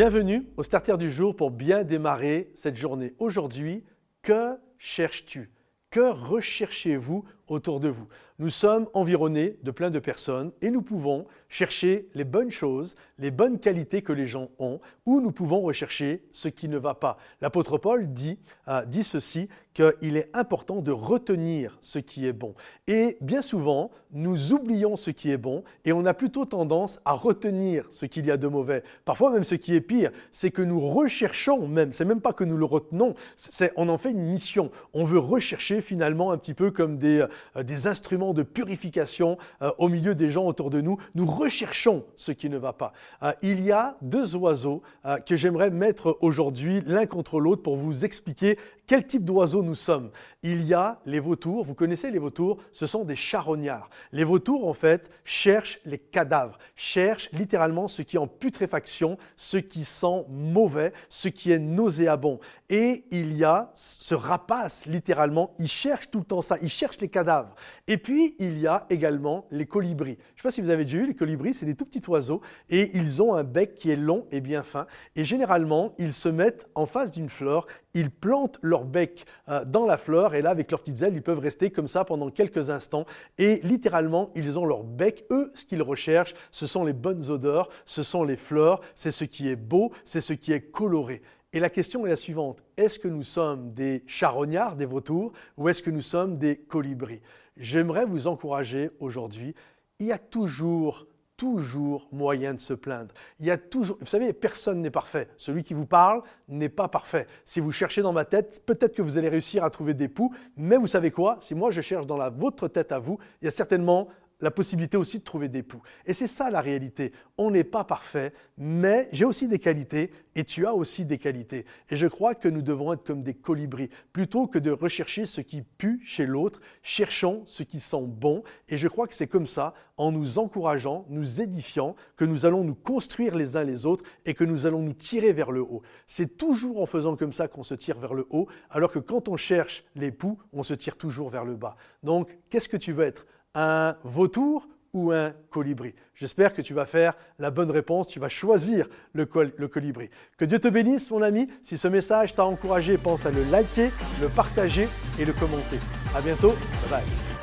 Bienvenue au Starter du jour pour bien démarrer cette journée. Aujourd'hui, que cherches-tu? Que recherchez-vous autour de vous Nous sommes environnés de plein de personnes et nous pouvons chercher les bonnes choses, les bonnes qualités que les gens ont, ou nous pouvons rechercher ce qui ne va pas. L'apôtre Paul dit, euh, dit ceci, qu'il est important de retenir ce qui est bon. Et bien souvent, nous oublions ce qui est bon et on a plutôt tendance à retenir ce qu'il y a de mauvais. Parfois même ce qui est pire, c'est que nous recherchons même, c'est même pas que nous le retenons, on en fait une mission. On veut rechercher finalement un petit peu comme des, euh, des instruments de purification euh, au milieu des gens autour de nous. Nous recherchons ce qui ne va pas. Euh, il y a deux oiseaux que j'aimerais mettre aujourd'hui l'un contre l'autre pour vous expliquer quel type d'oiseau nous sommes Il y a les vautours, vous connaissez les vautours, ce sont des charognards. Les vautours, en fait, cherchent les cadavres, cherchent littéralement ce qui est en putréfaction, ce qui sent mauvais, ce qui est nauséabond. Et il y a ce rapace, littéralement, il cherche tout le temps ça, il cherche les cadavres. Et puis, il y a également les colibris. Je ne sais pas si vous avez déjà vu, les colibris, c'est des tout petits oiseaux et ils ont un bec qui est long et bien fin. Et généralement, ils se mettent en face d'une fleur ils plantent leur bec euh, dans la fleur et là, avec leurs petites ailes, ils peuvent rester comme ça pendant quelques instants. Et littéralement, ils ont leur bec. Eux, ce qu'ils recherchent, ce sont les bonnes odeurs, ce sont les fleurs, c'est ce qui est beau, c'est ce qui est coloré. Et la question est la suivante. Est-ce que nous sommes des charognards, des vautours, ou est-ce que nous sommes des colibris? J'aimerais vous encourager aujourd'hui. Il y a toujours toujours moyen de se plaindre. Il y a toujours, vous savez, personne n'est parfait. Celui qui vous parle n'est pas parfait. Si vous cherchez dans ma tête, peut-être que vous allez réussir à trouver des poux, mais vous savez quoi? Si moi je cherche dans votre tête à vous, il y a certainement la possibilité aussi de trouver des poux. Et c'est ça la réalité. On n'est pas parfait, mais j'ai aussi des qualités et tu as aussi des qualités. Et je crois que nous devons être comme des colibris. Plutôt que de rechercher ce qui pue chez l'autre, cherchons ce qui sent bon. Et je crois que c'est comme ça, en nous encourageant, nous édifiant, que nous allons nous construire les uns les autres et que nous allons nous tirer vers le haut. C'est toujours en faisant comme ça qu'on se tire vers le haut, alors que quand on cherche les poux, on se tire toujours vers le bas. Donc, qu'est-ce que tu veux être? Un vautour ou un colibri J'espère que tu vas faire la bonne réponse, tu vas choisir le, colibri. Que Dieu te bénisse mon ami, si ce message t'a encouragé, pense à le liker, le partager et le commenter. À bientôt, bye bye.